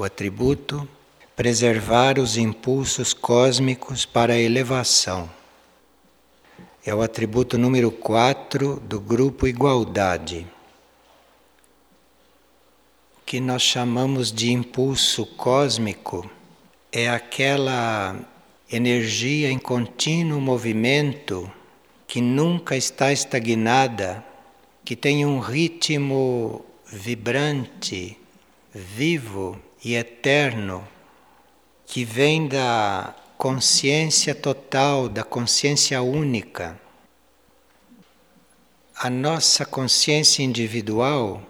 o atributo, preservar os impulsos cósmicos para a elevação. É o atributo número 4 do grupo Igualdade, que nós chamamos de impulso cósmico, é aquela energia em contínuo movimento que nunca está estagnada, que tem um ritmo vibrante, vivo e eterno, que vem da consciência total, da consciência única. A nossa consciência individual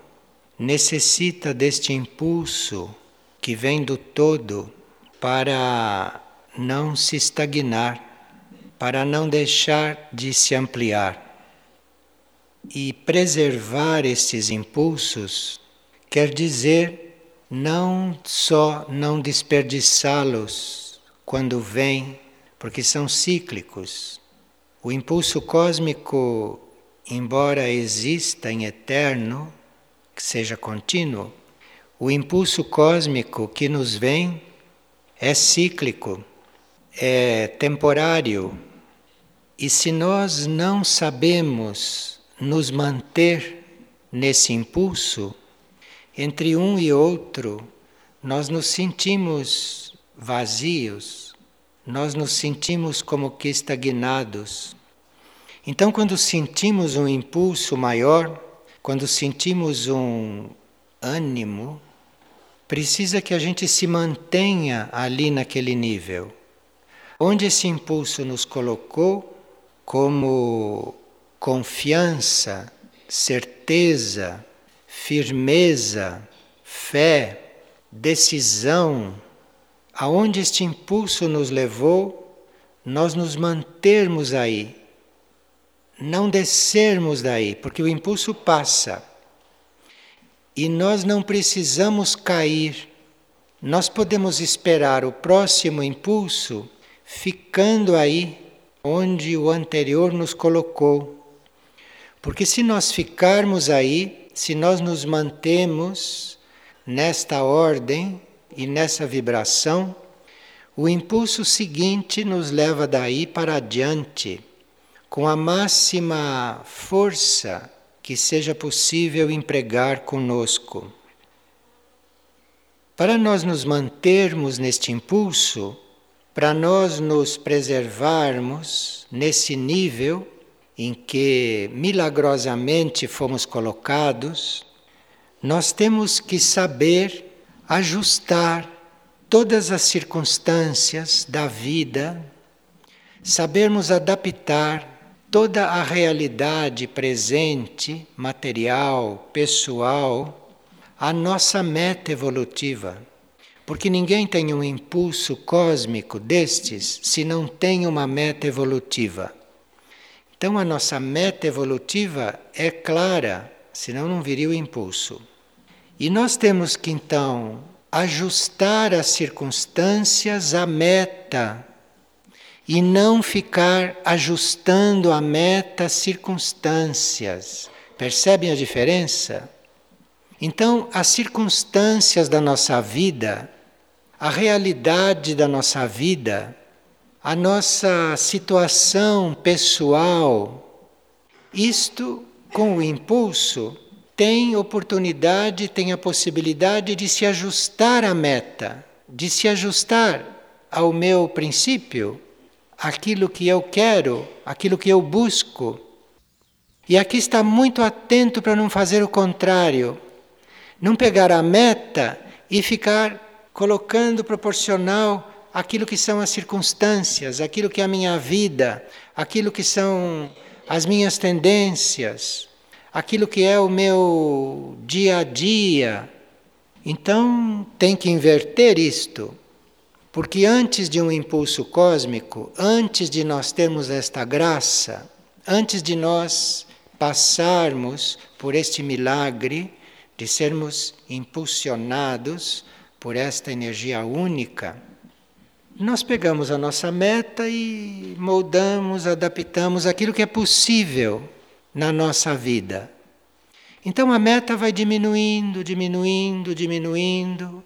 necessita deste impulso que vem do todo para não se estagnar, para não deixar de se ampliar. E preservar estes impulsos quer dizer não só não desperdiçá-los quando vem, porque são cíclicos. O impulso cósmico, embora exista em eterno, que seja contínuo, o impulso cósmico que nos vem é cíclico, é temporário. E se nós não sabemos nos manter nesse impulso, entre um e outro, nós nos sentimos vazios, nós nos sentimos como que estagnados. Então, quando sentimos um impulso maior, quando sentimos um ânimo, precisa que a gente se mantenha ali naquele nível. Onde esse impulso nos colocou como confiança, certeza, firmeza, fé, decisão, aonde este impulso nos levou, nós nos mantermos aí, não descermos daí, porque o impulso passa. E nós não precisamos cair. Nós podemos esperar o próximo impulso ficando aí onde o anterior nos colocou. Porque se nós ficarmos aí, se nós nos mantemos nesta ordem, e nessa vibração, o impulso seguinte nos leva daí para adiante, com a máxima força que seja possível empregar conosco. Para nós nos mantermos neste impulso, para nós nos preservarmos nesse nível em que milagrosamente fomos colocados, nós temos que saber ajustar todas as circunstâncias da vida, sabermos adaptar toda a realidade presente, material, pessoal, à nossa meta evolutiva. Porque ninguém tem um impulso cósmico destes se não tem uma meta evolutiva. Então a nossa meta evolutiva é clara, senão não viria o impulso. E nós temos que então ajustar as circunstâncias à meta e não ficar ajustando a meta circunstâncias. Percebem a diferença? Então, as circunstâncias da nossa vida, a realidade da nossa vida, a nossa situação pessoal, isto com o impulso tem oportunidade, tem a possibilidade de se ajustar à meta, de se ajustar ao meu princípio, aquilo que eu quero, aquilo que eu busco. E aqui está muito atento para não fazer o contrário, não pegar a meta e ficar colocando proporcional aquilo que são as circunstâncias, aquilo que é a minha vida, aquilo que são as minhas tendências aquilo que é o meu dia a dia. Então tem que inverter isto. Porque antes de um impulso cósmico, antes de nós termos esta graça, antes de nós passarmos por este milagre de sermos impulsionados por esta energia única, nós pegamos a nossa meta e moldamos, adaptamos aquilo que é possível na nossa vida. Então a meta vai diminuindo, diminuindo, diminuindo,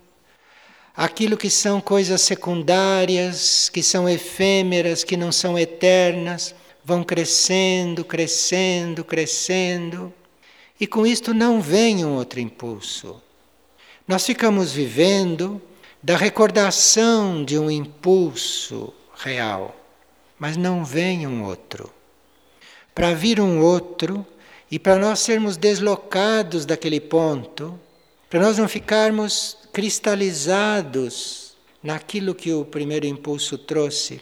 aquilo que são coisas secundárias, que são efêmeras, que não são eternas, vão crescendo, crescendo, crescendo, e com isto não vem um outro impulso. Nós ficamos vivendo da recordação de um impulso real, mas não vem um outro. Para vir um outro e para nós sermos deslocados daquele ponto, para nós não ficarmos cristalizados naquilo que o primeiro impulso trouxe,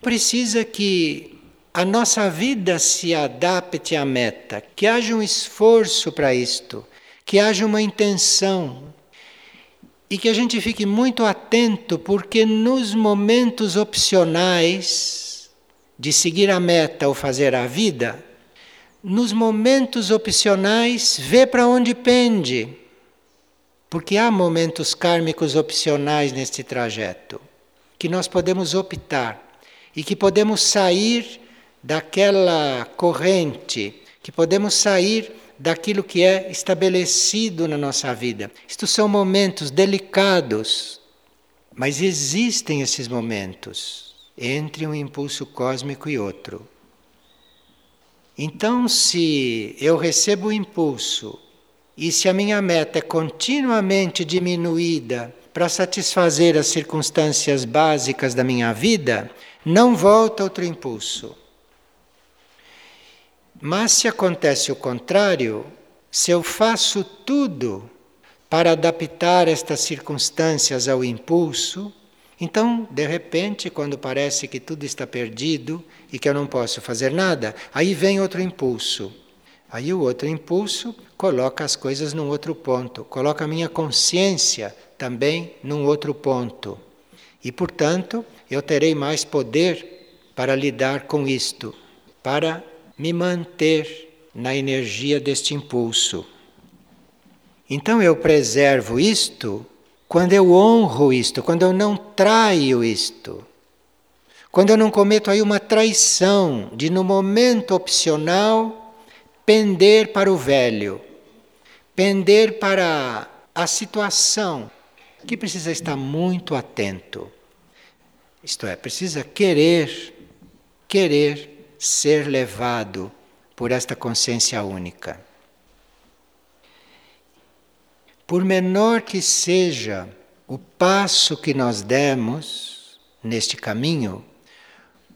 precisa que a nossa vida se adapte à meta, que haja um esforço para isto, que haja uma intenção e que a gente fique muito atento, porque nos momentos opcionais de seguir a meta ou fazer a vida, nos momentos opcionais, vê para onde pende. Porque há momentos kármicos opcionais neste trajeto, que nós podemos optar e que podemos sair daquela corrente, que podemos sair daquilo que é estabelecido na nossa vida. Estes são momentos delicados, mas existem esses momentos entre um impulso cósmico e outro. Então, se eu recebo o impulso e se a minha meta é continuamente diminuída para satisfazer as circunstâncias básicas da minha vida, não volta outro impulso. Mas se acontece o contrário, se eu faço tudo para adaptar estas circunstâncias ao impulso, então, de repente, quando parece que tudo está perdido e que eu não posso fazer nada, aí vem outro impulso. Aí o outro impulso coloca as coisas num outro ponto, coloca a minha consciência também num outro ponto. E, portanto, eu terei mais poder para lidar com isto, para me manter na energia deste impulso. Então eu preservo isto quando eu honro isto, quando eu não traio isto. Quando eu não cometo aí uma traição de no momento opcional pender para o velho, pender para a situação que precisa estar muito atento. Isto é, precisa querer, querer ser levado por esta consciência única. Por menor que seja o passo que nós demos neste caminho,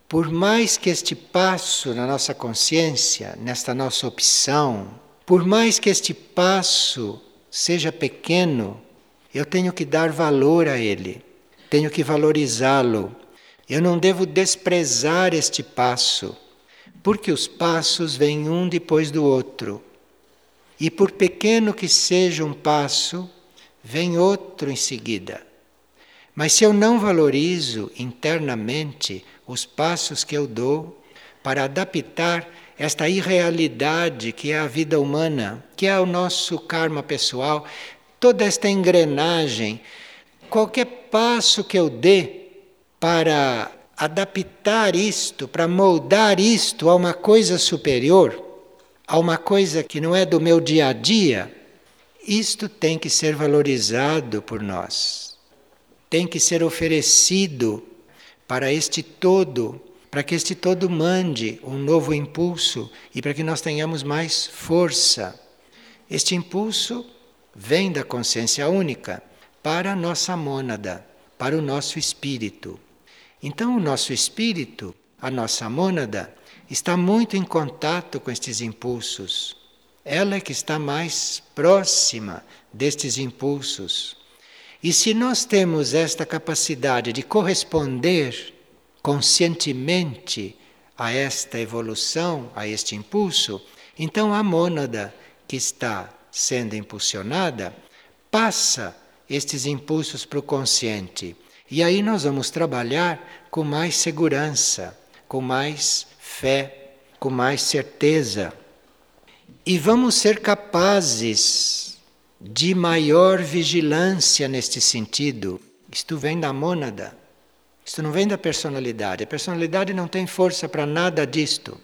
por mais que este passo na nossa consciência, nesta nossa opção, por mais que este passo seja pequeno, eu tenho que dar valor a ele, tenho que valorizá-lo. Eu não devo desprezar este passo, porque os passos vêm um depois do outro. E por pequeno que seja um passo, vem outro em seguida. Mas se eu não valorizo internamente os passos que eu dou para adaptar esta irrealidade que é a vida humana, que é o nosso karma pessoal, toda esta engrenagem, qualquer passo que eu dê para adaptar isto, para moldar isto a uma coisa superior, a uma coisa que não é do meu dia a dia, isto tem que ser valorizado por nós. Tem que ser oferecido para este todo, para que este todo mande um novo impulso e para que nós tenhamos mais força. Este impulso vem da consciência única para a nossa mônada, para o nosso espírito. Então, o nosso espírito, a nossa mônada, está muito em contato com estes impulsos. Ela é que está mais próxima destes impulsos. E se nós temos esta capacidade de corresponder conscientemente a esta evolução, a este impulso, então a mônada que está sendo impulsionada passa estes impulsos para o consciente. E aí nós vamos trabalhar com mais segurança, com mais fé, com mais certeza. E vamos ser capazes de maior vigilância neste sentido. Isto vem da mônada. Isto não vem da personalidade. A personalidade não tem força para nada disto.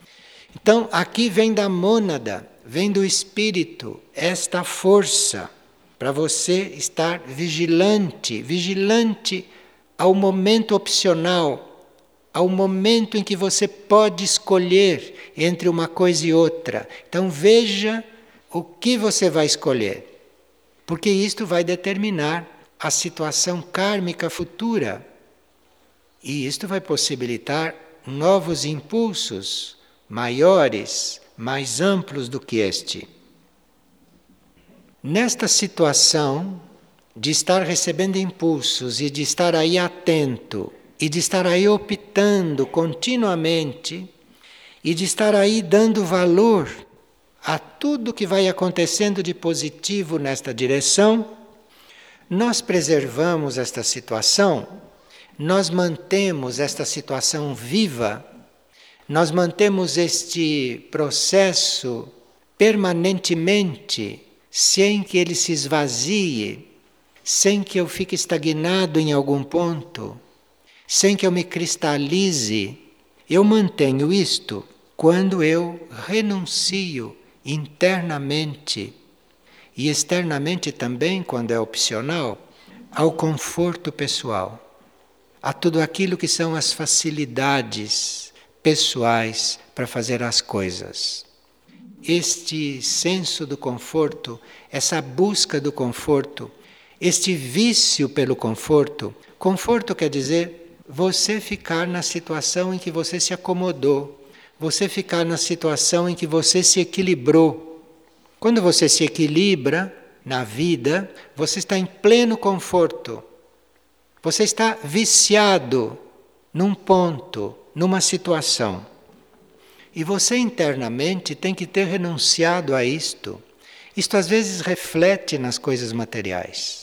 Então, aqui vem da mônada, vem do espírito, esta força para você estar vigilante, vigilante ao momento opcional, ao momento em que você pode escolher entre uma coisa e outra. Então veja o que você vai escolher, porque isto vai determinar a situação kármica futura. E isto vai possibilitar novos impulsos maiores, mais amplos do que este. Nesta situação de estar recebendo impulsos e de estar aí atento e de estar aí optando continuamente e de estar aí dando valor a tudo que vai acontecendo de positivo nesta direção, nós preservamos esta situação, nós mantemos esta situação viva, nós mantemos este processo permanentemente, sem que ele se esvazie, sem que eu fique estagnado em algum ponto, sem que eu me cristalize. Eu mantenho isto quando eu renuncio internamente e externamente também, quando é opcional, ao conforto pessoal, a tudo aquilo que são as facilidades pessoais para fazer as coisas. Este senso do conforto, essa busca do conforto, este vício pelo conforto, conforto quer dizer você ficar na situação em que você se acomodou, você ficar na situação em que você se equilibrou quando você se equilibra na vida, você está em pleno conforto. Você está viciado num ponto, numa situação. E você internamente tem que ter renunciado a isto. Isto às vezes reflete nas coisas materiais.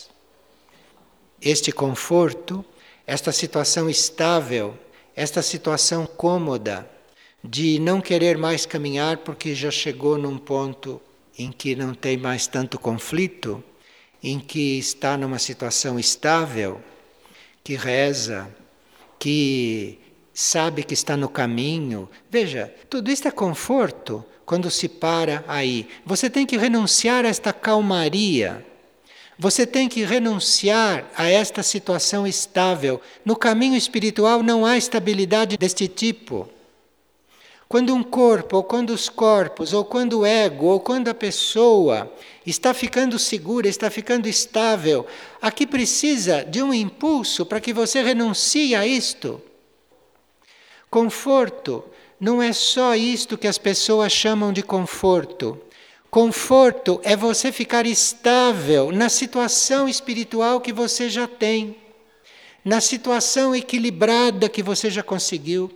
Este conforto, esta situação estável, esta situação cômoda de não querer mais caminhar porque já chegou num ponto em que não tem mais tanto conflito, em que está numa situação estável, que reza, que sabe que está no caminho. Veja, tudo isso é conforto quando se para aí. Você tem que renunciar a esta calmaria. Você tem que renunciar a esta situação estável. No caminho espiritual não há estabilidade deste tipo. Quando um corpo, ou quando os corpos, ou quando o ego, ou quando a pessoa está ficando segura, está ficando estável, aqui precisa de um impulso para que você renuncie a isto. Conforto não é só isto que as pessoas chamam de conforto. Conforto é você ficar estável na situação espiritual que você já tem, na situação equilibrada que você já conseguiu.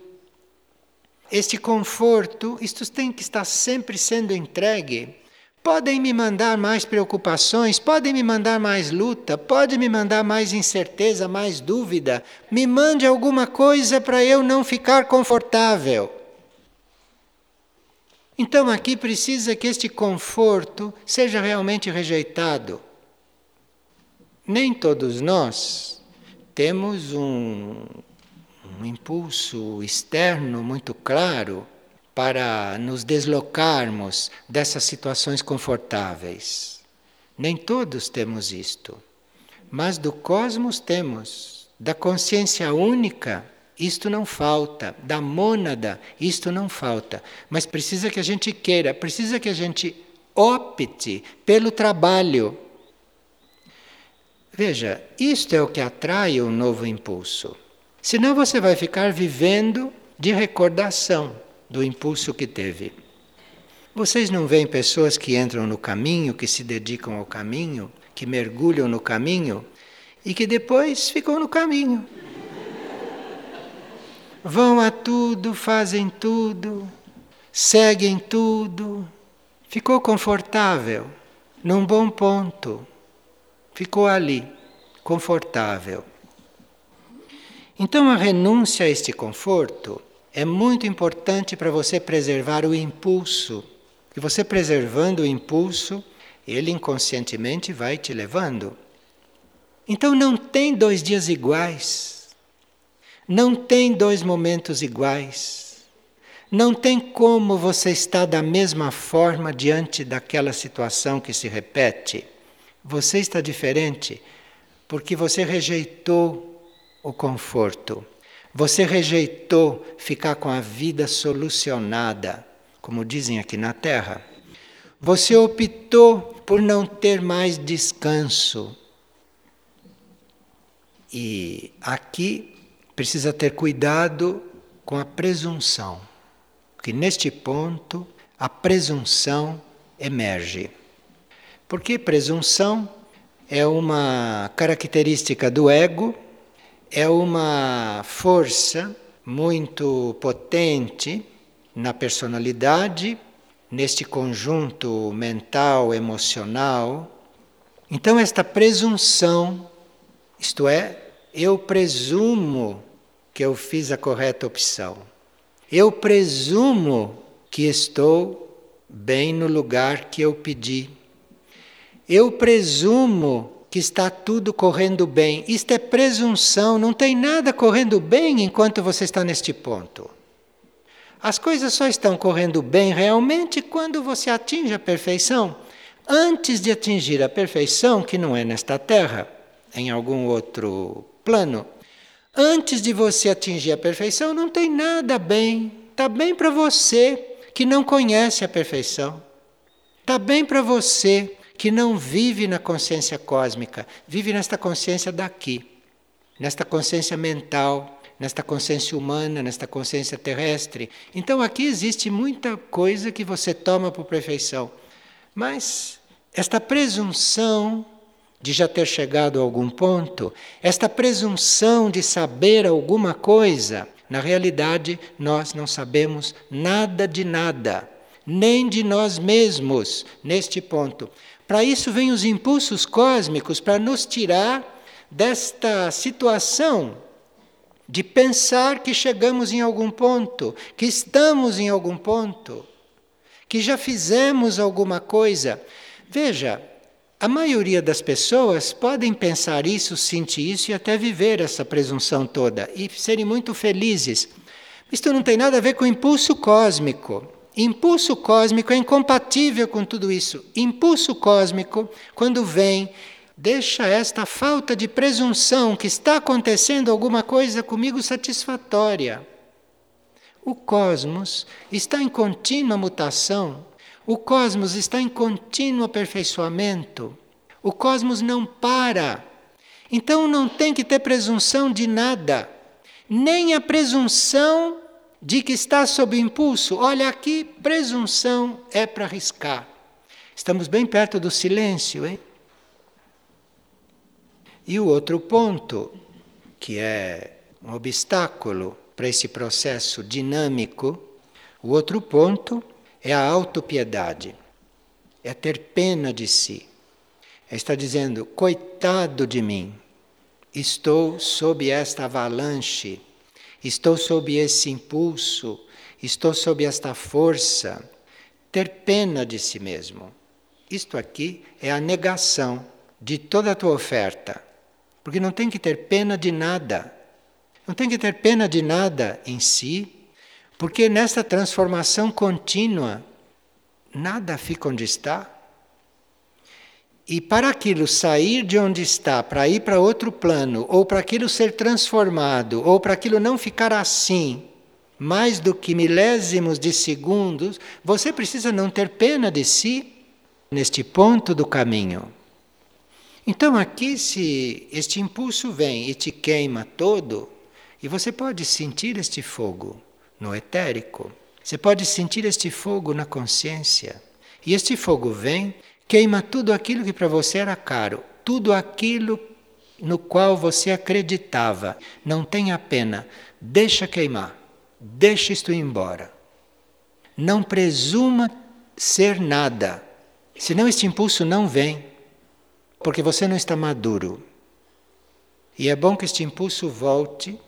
Este conforto, isto tem que estar sempre sendo entregue. Podem me mandar mais preocupações, podem me mandar mais luta, podem me mandar mais incerteza, mais dúvida. Me mande alguma coisa para eu não ficar confortável. Então aqui precisa que este conforto seja realmente rejeitado. Nem todos nós temos um um impulso externo muito claro para nos deslocarmos dessas situações confortáveis. Nem todos temos isto, mas do cosmos temos, da consciência única, isto não falta, da mônada, isto não falta, mas precisa que a gente queira, precisa que a gente opte pelo trabalho. Veja, isto é o que atrai um novo impulso. Senão você vai ficar vivendo de recordação do impulso que teve. Vocês não veem pessoas que entram no caminho, que se dedicam ao caminho, que mergulham no caminho e que depois ficam no caminho. Vão a tudo, fazem tudo, seguem tudo. Ficou confortável, num bom ponto. Ficou ali, confortável. Então, a renúncia a este conforto é muito importante para você preservar o impulso. E você preservando o impulso, ele inconscientemente vai te levando. Então, não tem dois dias iguais. Não tem dois momentos iguais. Não tem como você estar da mesma forma diante daquela situação que se repete. Você está diferente porque você rejeitou o conforto. Você rejeitou ficar com a vida solucionada, como dizem aqui na Terra. Você optou por não ter mais descanso. E aqui precisa ter cuidado com a presunção, porque neste ponto a presunção emerge. Porque presunção é uma característica do ego, é uma força muito potente na personalidade, neste conjunto mental, emocional. Então, esta presunção, isto é, eu presumo que eu fiz a correta opção. Eu presumo que estou bem no lugar que eu pedi. Eu presumo que está tudo correndo bem. Isto é presunção, não tem nada correndo bem enquanto você está neste ponto. As coisas só estão correndo bem realmente quando você atinge a perfeição. Antes de atingir a perfeição, que não é nesta terra, em algum outro plano, antes de você atingir a perfeição, não tem nada bem. Está bem para você que não conhece a perfeição. Está bem para você que não vive na consciência cósmica, vive nesta consciência daqui, nesta consciência mental, nesta consciência humana, nesta consciência terrestre. Então aqui existe muita coisa que você toma por perfeição. Mas esta presunção de já ter chegado a algum ponto, esta presunção de saber alguma coisa, na realidade, nós não sabemos nada de nada, nem de nós mesmos neste ponto. Para isso vêm os impulsos cósmicos para nos tirar desta situação de pensar que chegamos em algum ponto, que estamos em algum ponto, que já fizemos alguma coisa. Veja, a maioria das pessoas podem pensar isso, sentir isso e até viver essa presunção toda e serem muito felizes. Isto não tem nada a ver com impulso cósmico. Impulso cósmico é incompatível com tudo isso. Impulso cósmico, quando vem, deixa esta falta de presunção que está acontecendo alguma coisa comigo satisfatória. O cosmos está em contínua mutação o cosmos está em contínuo aperfeiçoamento. O cosmos não para. Então não tem que ter presunção de nada, nem a presunção de que está sob impulso. Olha aqui, presunção é para arriscar. Estamos bem perto do silêncio, hein? E o outro ponto, que é um obstáculo para esse processo dinâmico, o outro ponto é a autopiedade, é ter pena de si. É estar dizendo, coitado de mim, estou sob esta avalanche, estou sob esse impulso, estou sob esta força. Ter pena de si mesmo. Isto aqui é a negação de toda a tua oferta. Porque não tem que ter pena de nada. Não tem que ter pena de nada em si, porque nessa transformação contínua, nada fica onde está. E para aquilo sair de onde está, para ir para outro plano, ou para aquilo ser transformado, ou para aquilo não ficar assim, mais do que milésimos de segundos, você precisa não ter pena de si neste ponto do caminho. Então, aqui, se este impulso vem e te queima todo, e você pode sentir este fogo no etérico. Você pode sentir este fogo na consciência. E este fogo vem, queima tudo aquilo que para você era caro, tudo aquilo no qual você acreditava. Não tenha pena, deixa queimar, deixa isto ir embora. Não presuma ser nada, senão este impulso não vem, porque você não está maduro. E é bom que este impulso volte,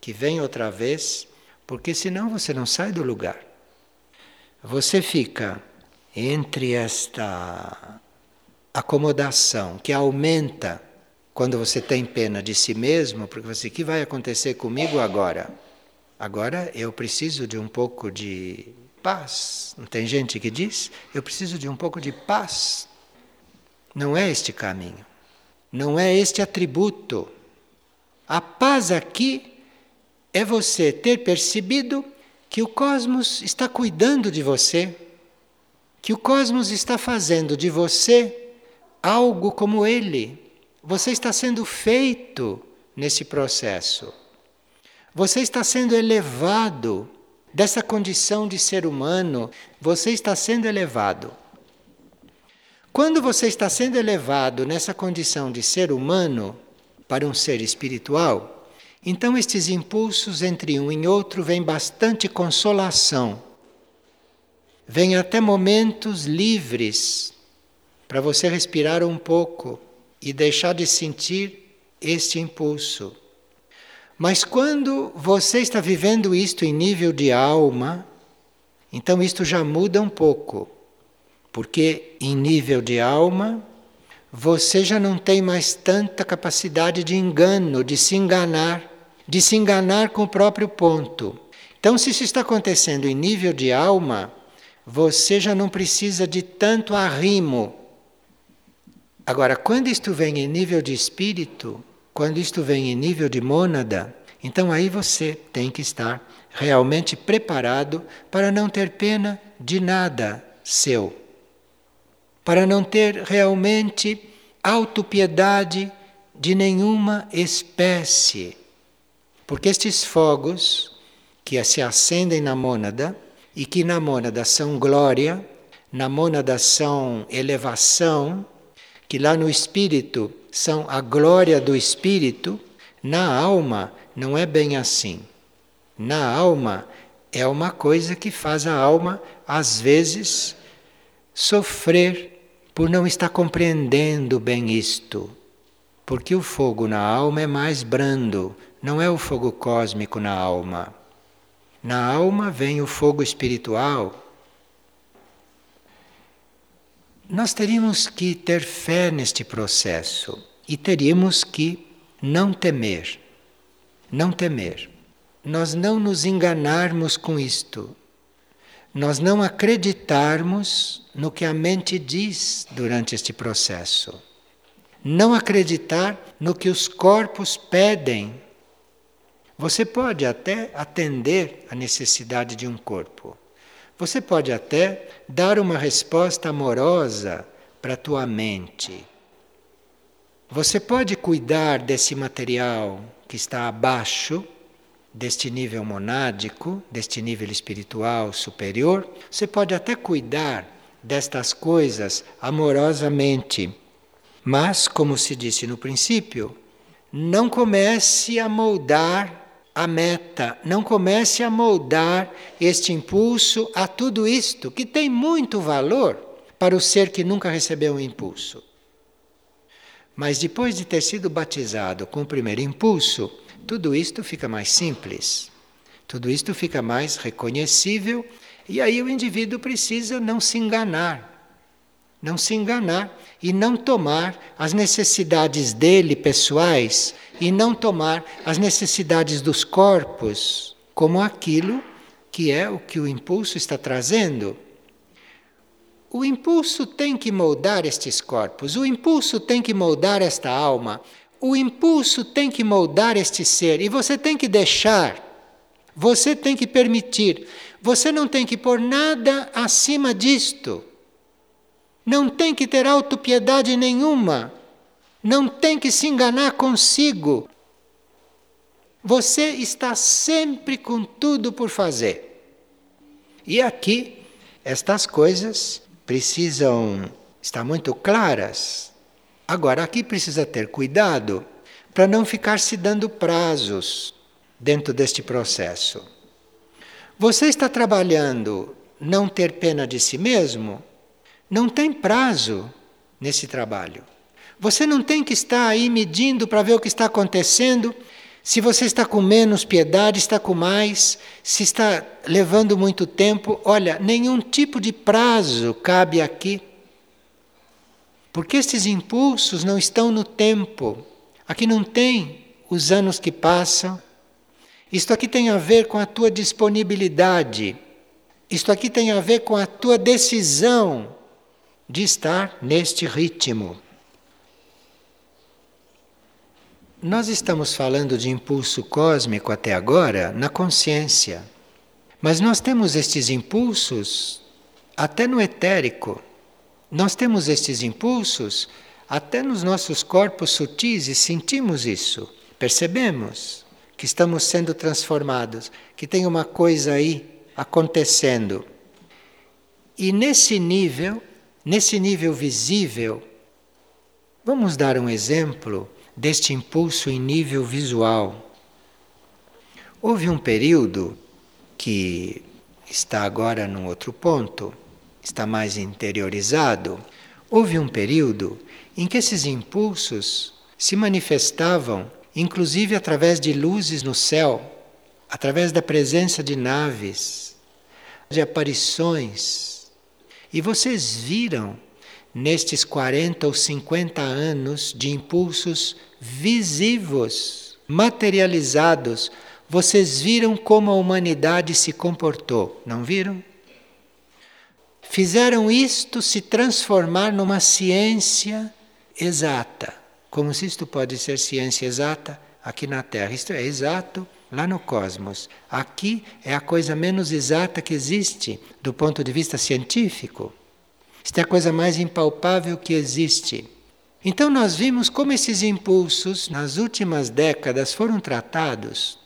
que venha outra vez porque senão você não sai do lugar. Você fica entre esta acomodação que aumenta quando você tem pena de si mesmo, porque você, o que vai acontecer comigo agora? Agora eu preciso de um pouco de paz. Não tem gente que diz? Eu preciso de um pouco de paz. Não é este caminho. Não é este atributo. A paz aqui é você ter percebido que o cosmos está cuidando de você, que o cosmos está fazendo de você algo como ele. Você está sendo feito nesse processo. Você está sendo elevado dessa condição de ser humano, você está sendo elevado. Quando você está sendo elevado nessa condição de ser humano para um ser espiritual, então estes impulsos entre um e outro vêm bastante consolação. Vêm até momentos livres para você respirar um pouco e deixar de sentir este impulso. Mas quando você está vivendo isto em nível de alma, então isto já muda um pouco. Porque em nível de alma, você já não tem mais tanta capacidade de engano, de se enganar, de se enganar com o próprio ponto. Então, se isso está acontecendo em nível de alma, você já não precisa de tanto arrimo. Agora, quando isto vem em nível de espírito, quando isto vem em nível de mônada, então aí você tem que estar realmente preparado para não ter pena de nada seu, para não ter realmente autopiedade de nenhuma espécie. Porque estes fogos que se acendem na mônada e que na mônada são glória, na mônada são elevação, que lá no espírito são a glória do espírito, na alma não é bem assim. Na alma é uma coisa que faz a alma, às vezes, sofrer por não estar compreendendo bem isto. Porque o fogo na alma é mais brando, não é o fogo cósmico na alma. Na alma vem o fogo espiritual. Nós teríamos que ter fé neste processo e teríamos que não temer. Não temer. Nós não nos enganarmos com isto. Nós não acreditarmos no que a mente diz durante este processo. Não acreditar no que os corpos pedem. Você pode até atender a necessidade de um corpo. Você pode até dar uma resposta amorosa para a tua mente. Você pode cuidar desse material que está abaixo deste nível monádico, deste nível espiritual superior. Você pode até cuidar destas coisas amorosamente. Mas, como se disse no princípio, não comece a moldar a meta, não comece a moldar este impulso a tudo isto, que tem muito valor para o ser que nunca recebeu um impulso. Mas depois de ter sido batizado com o primeiro impulso, tudo isto fica mais simples, tudo isto fica mais reconhecível, e aí o indivíduo precisa não se enganar. Não se enganar e não tomar as necessidades dele pessoais e não tomar as necessidades dos corpos como aquilo que é o que o impulso está trazendo. O impulso tem que moldar estes corpos, o impulso tem que moldar esta alma, o impulso tem que moldar este ser e você tem que deixar, você tem que permitir, você não tem que pôr nada acima disto. Não tem que ter autopiedade nenhuma, não tem que se enganar consigo. Você está sempre com tudo por fazer. E aqui, estas coisas precisam estar muito claras. Agora, aqui precisa ter cuidado para não ficar se dando prazos dentro deste processo. Você está trabalhando não ter pena de si mesmo? Não tem prazo nesse trabalho. Você não tem que estar aí medindo para ver o que está acontecendo se você está com menos piedade, está com mais, se está levando muito tempo, olha, nenhum tipo de prazo cabe aqui. Porque estes impulsos não estão no tempo. Aqui não tem os anos que passam. Isto aqui tem a ver com a tua disponibilidade. Isto aqui tem a ver com a tua decisão de estar neste ritmo. Nós estamos falando de impulso cósmico até agora na consciência, mas nós temos estes impulsos até no etérico, nós temos estes impulsos até nos nossos corpos sutis e sentimos isso, percebemos que estamos sendo transformados, que tem uma coisa aí acontecendo. E nesse nível nesse nível visível, vamos dar um exemplo deste impulso em nível visual. Houve um período que está agora num outro ponto, está mais interiorizado. Houve um período em que esses impulsos se manifestavam, inclusive através de luzes no céu, através da presença de naves, de aparições. E vocês viram nestes 40 ou 50 anos de impulsos visivos, materializados, vocês viram como a humanidade se comportou, não viram? Fizeram isto se transformar numa ciência exata. Como se isto pode ser ciência exata aqui na Terra? Isto é exato lá no cosmos. Aqui é a coisa menos exata que existe do ponto de vista científico. Isto é a coisa mais impalpável que existe. Então, nós vimos como esses impulsos, nas últimas décadas, foram tratados,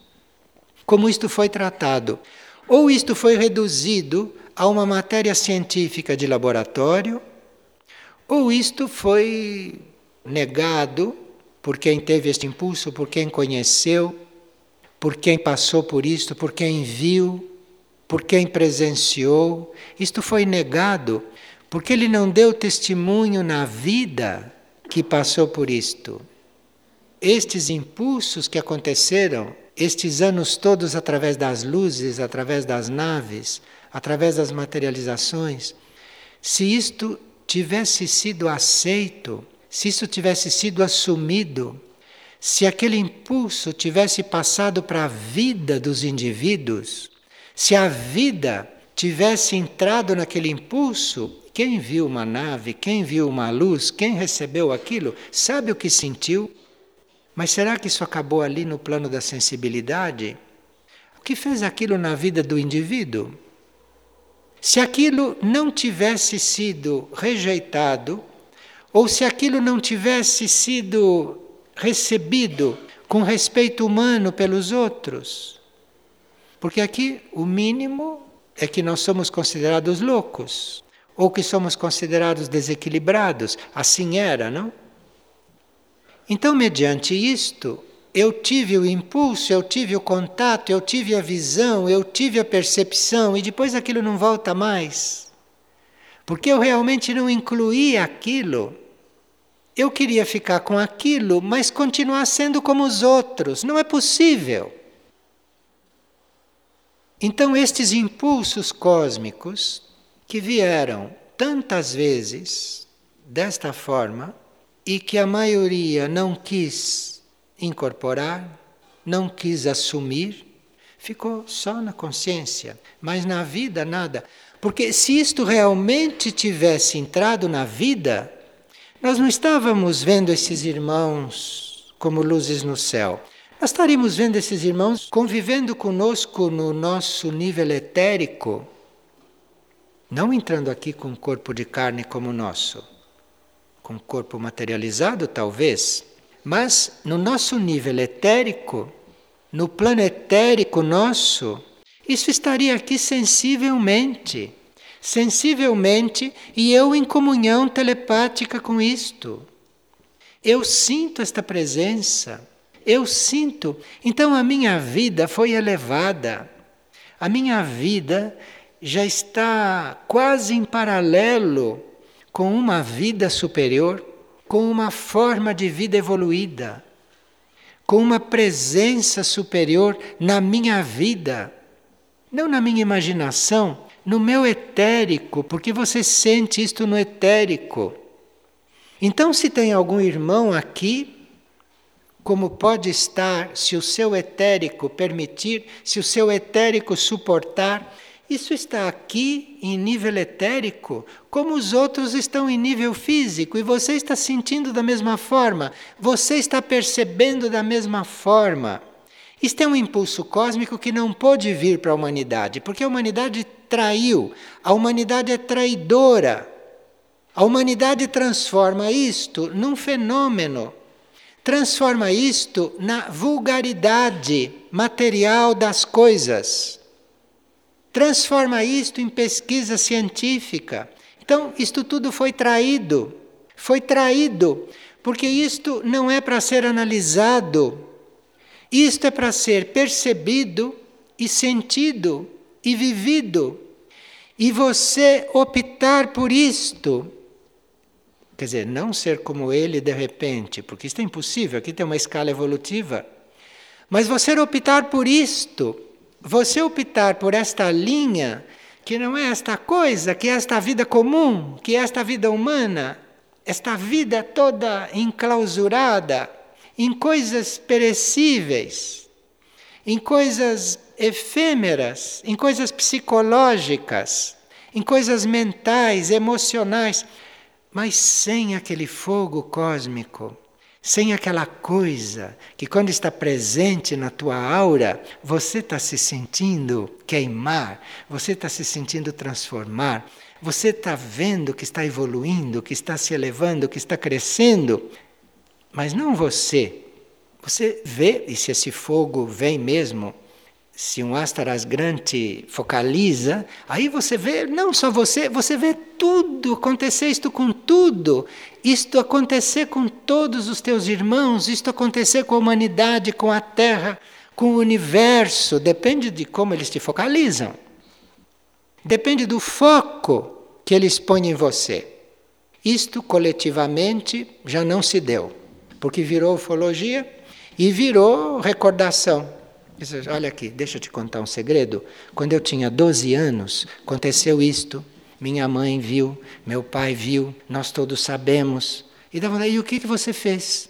como isto foi tratado. Ou isto foi reduzido a uma matéria científica de laboratório, ou isto foi negado por quem teve este impulso, por quem conheceu, por quem passou por isto, por quem viu, por quem presenciou. Isto foi negado porque ele não deu testemunho na vida que passou por isto. Estes impulsos que aconteceram, estes anos todos através das luzes, através das naves, através das materializações, se isto tivesse sido aceito, se isso tivesse sido assumido, se aquele impulso tivesse passado para a vida dos indivíduos, se a vida tivesse entrado naquele impulso, quem viu uma nave, quem viu uma luz, quem recebeu aquilo, sabe o que sentiu. Mas será que isso acabou ali no plano da sensibilidade? O que fez aquilo na vida do indivíduo? Se aquilo não tivesse sido rejeitado, ou se aquilo não tivesse sido recebido com respeito humano pelos outros, porque aqui o mínimo é que nós somos considerados loucos ou que somos considerados desequilibrados. Assim era, não? Então, mediante isto, eu tive o impulso, eu tive o contato, eu tive a visão, eu tive a percepção e depois aquilo não volta mais. Porque eu realmente não incluí aquilo. Eu queria ficar com aquilo, mas continuar sendo como os outros. Não é possível. Então, estes impulsos cósmicos que vieram tantas vezes desta forma e que a maioria não quis incorporar, não quis assumir, ficou só na consciência, mas na vida nada. Porque se isto realmente tivesse entrado na vida, nós não estávamos vendo esses irmãos como luzes no céu. Nós estaríamos vendo esses irmãos convivendo conosco no nosso nível etérico, não entrando aqui com um corpo de carne como o nosso, com um corpo materializado talvez, mas no nosso nível etérico, no plano etérico nosso, isso estaria aqui sensivelmente, sensivelmente, e eu em comunhão telepática com isto. Eu sinto esta presença, eu sinto. Então a minha vida foi elevada, a minha vida já está quase em paralelo com uma vida superior, com uma forma de vida evoluída, com uma presença superior na minha vida, não na minha imaginação, no meu etérico, porque você sente isto no etérico. Então, se tem algum irmão aqui, como pode estar, se o seu etérico permitir, se o seu etérico suportar, Isso está aqui em nível etérico, como os outros estão em nível físico, e você está sentindo da mesma forma, você está percebendo da mesma forma. Isto é um impulso cósmico que não pôde vir para a humanidade, porque a humanidade traiu, a humanidade é traidora. A humanidade transforma isto num fenômeno, transforma isto na vulgaridade material das coisas transforma isto em pesquisa científica. Então, isto tudo foi traído. Foi traído, porque isto não é para ser analisado, isto é para ser percebido e sentido e vivido. E você optar por isto. Quer dizer, não ser como ele de repente, porque isto é impossível, aqui tem uma escala evolutiva. Mas você optar por isto você optar por esta linha, que não é esta coisa, que é esta vida comum, que é esta vida humana, esta vida toda enclausurada em coisas perecíveis, em coisas efêmeras, em coisas psicológicas, em coisas mentais, emocionais, mas sem aquele fogo cósmico sem aquela coisa que, quando está presente na tua aura, você está se sentindo queimar, você está se sentindo transformar, você está vendo que está evoluindo, que está se elevando, que está crescendo, mas não você. Você vê, e se esse fogo vem mesmo, se um grande focaliza, aí você vê, não só você, você vê tudo, acontecer isto com tudo, isto acontecer com todos os teus irmãos, isto acontecer com a humanidade, com a Terra, com o universo, depende de como eles te focalizam. Depende do foco que eles põem em você. Isto coletivamente já não se deu, porque virou ufologia e virou recordação. Olha aqui, deixa eu te contar um segredo. Quando eu tinha 12 anos, aconteceu isto. Minha mãe viu, meu pai viu, nós todos sabemos. E dava e o que, que você fez?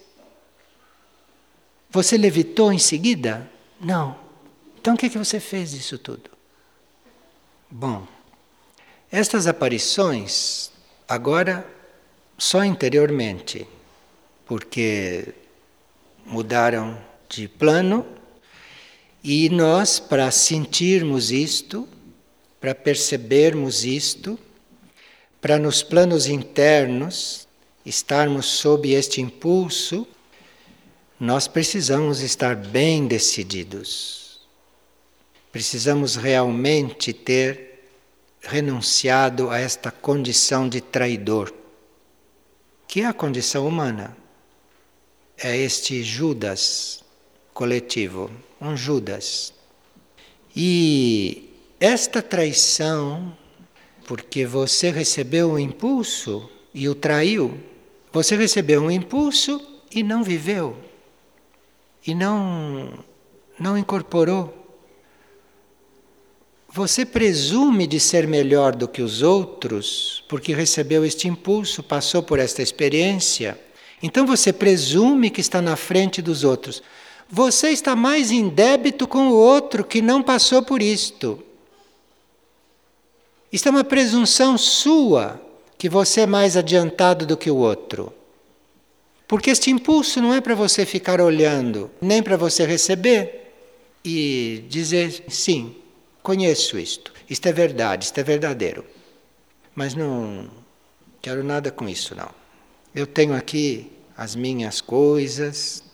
Você levitou em seguida? Não. Então o que, que você fez disso tudo? Bom, estas aparições, agora só interiormente, porque mudaram de plano e nós, para sentirmos isto, para percebermos isto, para nos planos internos estarmos sob este impulso, nós precisamos estar bem decididos. Precisamos realmente ter renunciado a esta condição de traidor, que é a condição humana. É este Judas coletivo um Judas. E esta traição, porque você recebeu um impulso e o traiu, você recebeu um impulso e não viveu, e não, não incorporou. Você presume de ser melhor do que os outros porque recebeu este impulso, passou por esta experiência. Então você presume que está na frente dos outros você está mais em débito com o outro que não passou por isto. Isto é uma presunção sua que você é mais adiantado do que o outro. Porque este impulso não é para você ficar olhando, nem para você receber e dizer sim, conheço isto, isto é verdade, isto é verdadeiro. Mas não quero nada com isso, não. Eu tenho aqui as minhas coisas,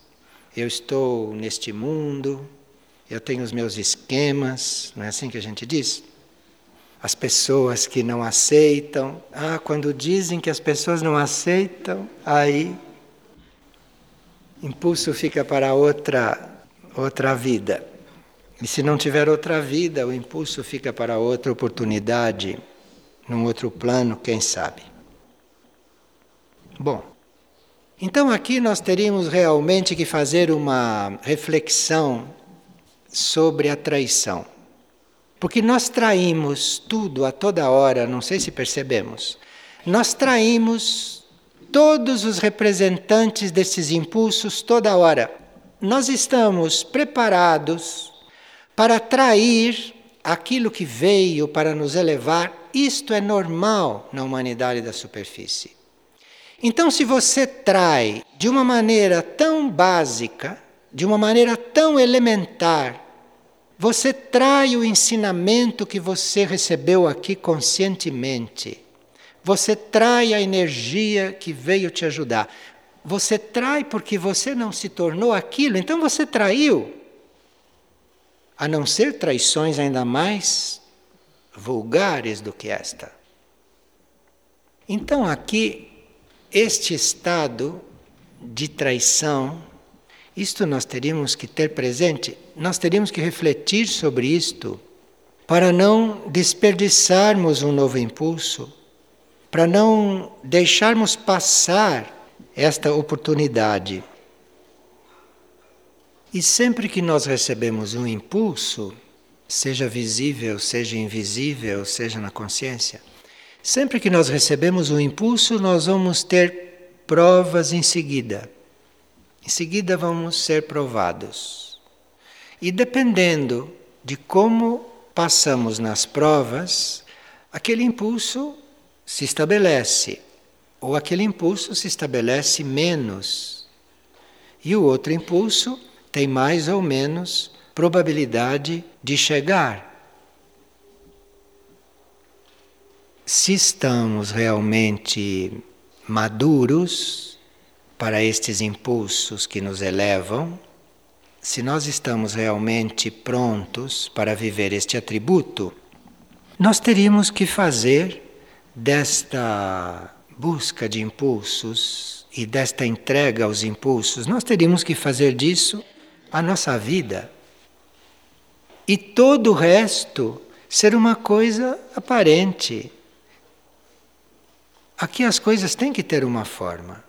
eu estou neste mundo, eu tenho os meus esquemas, não é assim que a gente diz? As pessoas que não aceitam, ah, quando dizem que as pessoas não aceitam, aí impulso fica para outra outra vida. E se não tiver outra vida, o impulso fica para outra oportunidade, num outro plano, quem sabe. Bom, então aqui nós teríamos realmente que fazer uma reflexão sobre a traição. Porque nós traímos tudo a toda hora, não sei se percebemos. Nós traímos todos os representantes desses impulsos toda hora. Nós estamos preparados para trair aquilo que veio para nos elevar, isto é normal na humanidade da superfície. Então, se você trai de uma maneira tão básica, de uma maneira tão elementar, você trai o ensinamento que você recebeu aqui conscientemente. Você trai a energia que veio te ajudar. Você trai porque você não se tornou aquilo, então você traiu. A não ser traições ainda mais vulgares do que esta. Então, aqui, este estado de traição, isto nós teríamos que ter presente, nós teríamos que refletir sobre isto para não desperdiçarmos um novo impulso, para não deixarmos passar esta oportunidade. E sempre que nós recebemos um impulso, seja visível, seja invisível, seja na consciência, sempre que nós recebemos um impulso, nós vamos ter provas em seguida. Em seguida, vamos ser provados. E dependendo de como passamos nas provas, aquele impulso se estabelece, ou aquele impulso se estabelece menos. E o outro impulso tem mais ou menos probabilidade de chegar. Se estamos realmente maduros, para estes impulsos que nos elevam, se nós estamos realmente prontos para viver este atributo, nós teríamos que fazer desta busca de impulsos e desta entrega aos impulsos, nós teríamos que fazer disso a nossa vida. E todo o resto ser uma coisa aparente. Aqui as coisas têm que ter uma forma.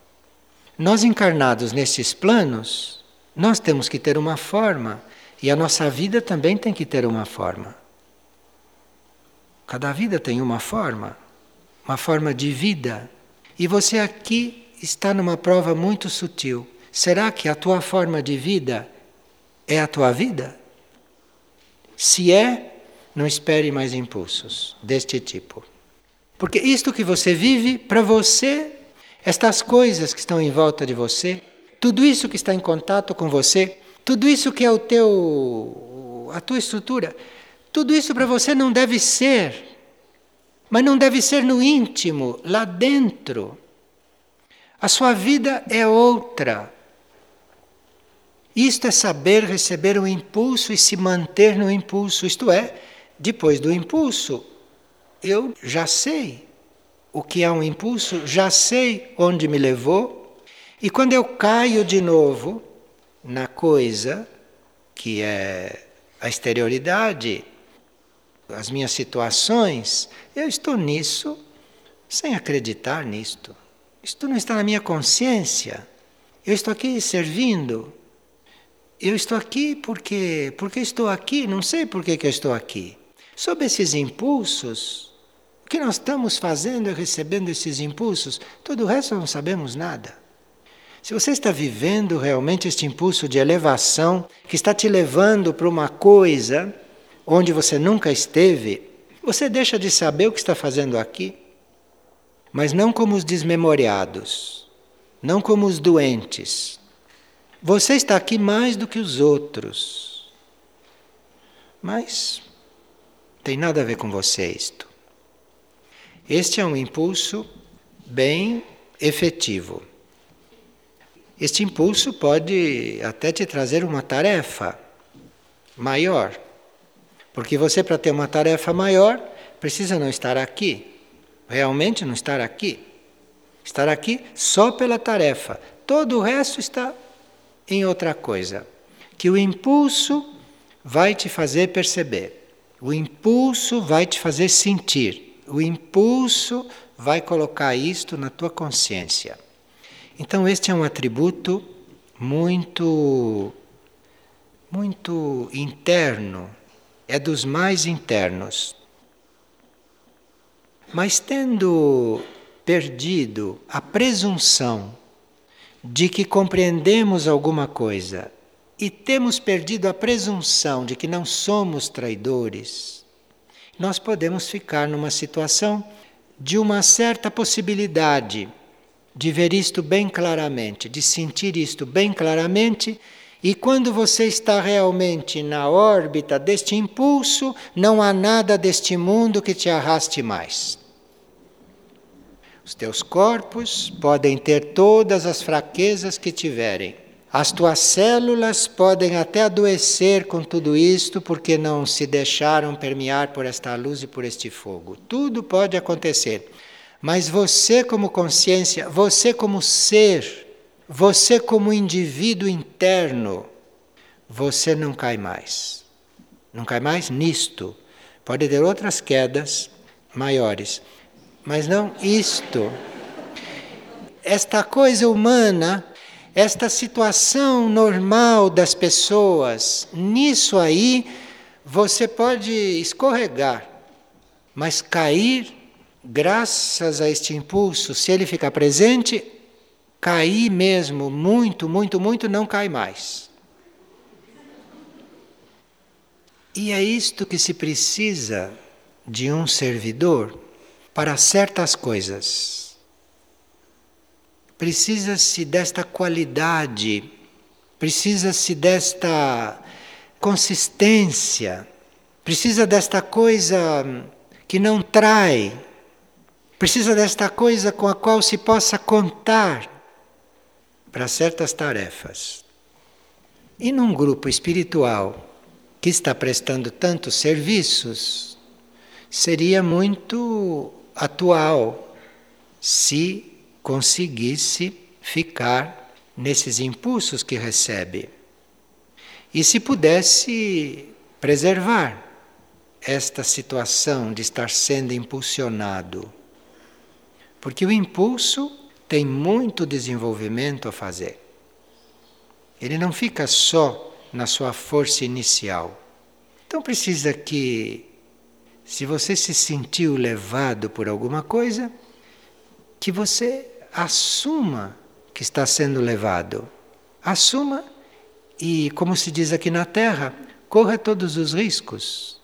Nós encarnados nesses planos, nós temos que ter uma forma e a nossa vida também tem que ter uma forma. Cada vida tem uma forma, uma forma de vida. E você aqui está numa prova muito sutil. Será que a tua forma de vida é a tua vida? Se é, não espere mais impulsos deste tipo. Porque isto que você vive, para você estas coisas que estão em volta de você, tudo isso que está em contato com você, tudo isso que é o teu a tua estrutura, tudo isso para você não deve ser, mas não deve ser no íntimo, lá dentro. A sua vida é outra. Isto é saber receber o impulso e se manter no impulso, isto é, depois do impulso, eu já sei o que é um impulso, já sei onde me levou, e quando eu caio de novo na coisa, que é a exterioridade, as minhas situações, eu estou nisso sem acreditar nisto. Isto não está na minha consciência. Eu estou aqui servindo. Eu estou aqui porque porque estou aqui, não sei por que, que eu estou aqui. Sob esses impulsos, o que nós estamos fazendo é recebendo esses impulsos, todo o resto não sabemos nada. Se você está vivendo realmente este impulso de elevação que está te levando para uma coisa onde você nunca esteve, você deixa de saber o que está fazendo aqui. Mas não como os desmemoriados, não como os doentes. Você está aqui mais do que os outros. Mas tem nada a ver com você isto. Este é um impulso bem efetivo. Este impulso pode até te trazer uma tarefa maior. Porque você, para ter uma tarefa maior, precisa não estar aqui. Realmente não estar aqui. Estar aqui só pela tarefa. Todo o resto está em outra coisa. Que o impulso vai te fazer perceber. O impulso vai te fazer sentir o impulso vai colocar isto na tua consciência. Então este é um atributo muito muito interno, é dos mais internos. Mas tendo perdido a presunção de que compreendemos alguma coisa e temos perdido a presunção de que não somos traidores, nós podemos ficar numa situação de uma certa possibilidade de ver isto bem claramente, de sentir isto bem claramente. E quando você está realmente na órbita deste impulso, não há nada deste mundo que te arraste mais. Os teus corpos podem ter todas as fraquezas que tiverem. As tuas células podem até adoecer com tudo isto porque não se deixaram permear por esta luz e por este fogo. Tudo pode acontecer. Mas você, como consciência, você, como ser, você, como indivíduo interno, você não cai mais. Não cai mais nisto. Pode ter outras quedas maiores, mas não isto. Esta coisa humana, esta situação normal das pessoas, nisso aí você pode escorregar, mas cair, graças a este impulso, se ele ficar presente, cair mesmo, muito, muito, muito, não cai mais. E é isto que se precisa de um servidor para certas coisas. Precisa-se desta qualidade, precisa-se desta consistência, precisa desta coisa que não trai, precisa desta coisa com a qual se possa contar para certas tarefas. E num grupo espiritual que está prestando tantos serviços, seria muito atual se conseguisse ficar nesses impulsos que recebe e se pudesse preservar esta situação de estar sendo impulsionado. Porque o impulso tem muito desenvolvimento a fazer. Ele não fica só na sua força inicial. Então precisa que se você se sentiu levado por alguma coisa, que você assuma que está sendo levado. Assuma e, como se diz aqui na Terra, corra todos os riscos.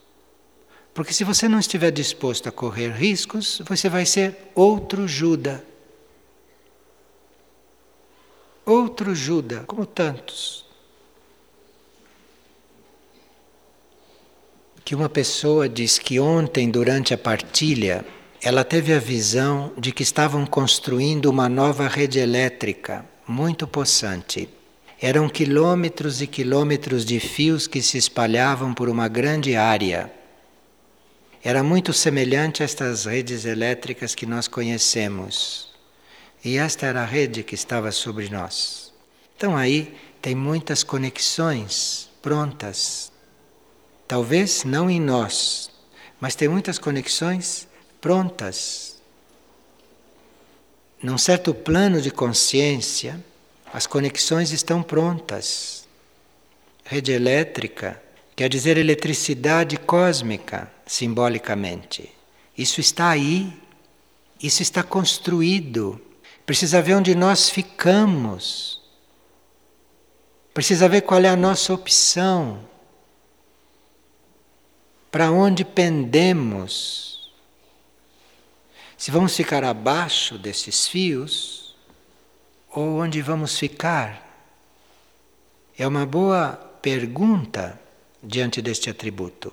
Porque se você não estiver disposto a correr riscos, você vai ser outro Judas. Outro Judas, como tantos. que uma pessoa diz que ontem, durante a partilha, ela teve a visão de que estavam construindo uma nova rede elétrica muito possante. Eram quilômetros e quilômetros de fios que se espalhavam por uma grande área. Era muito semelhante a estas redes elétricas que nós conhecemos. E esta era a rede que estava sobre nós. Então aí tem muitas conexões prontas Talvez não em nós, mas tem muitas conexões prontas. Num certo plano de consciência, as conexões estão prontas. Rede elétrica quer dizer eletricidade cósmica, simbolicamente. Isso está aí, isso está construído. Precisa ver onde nós ficamos. Precisa ver qual é a nossa opção para onde pendemos. Se vamos ficar abaixo desses fios ou onde vamos ficar? É uma boa pergunta diante deste atributo.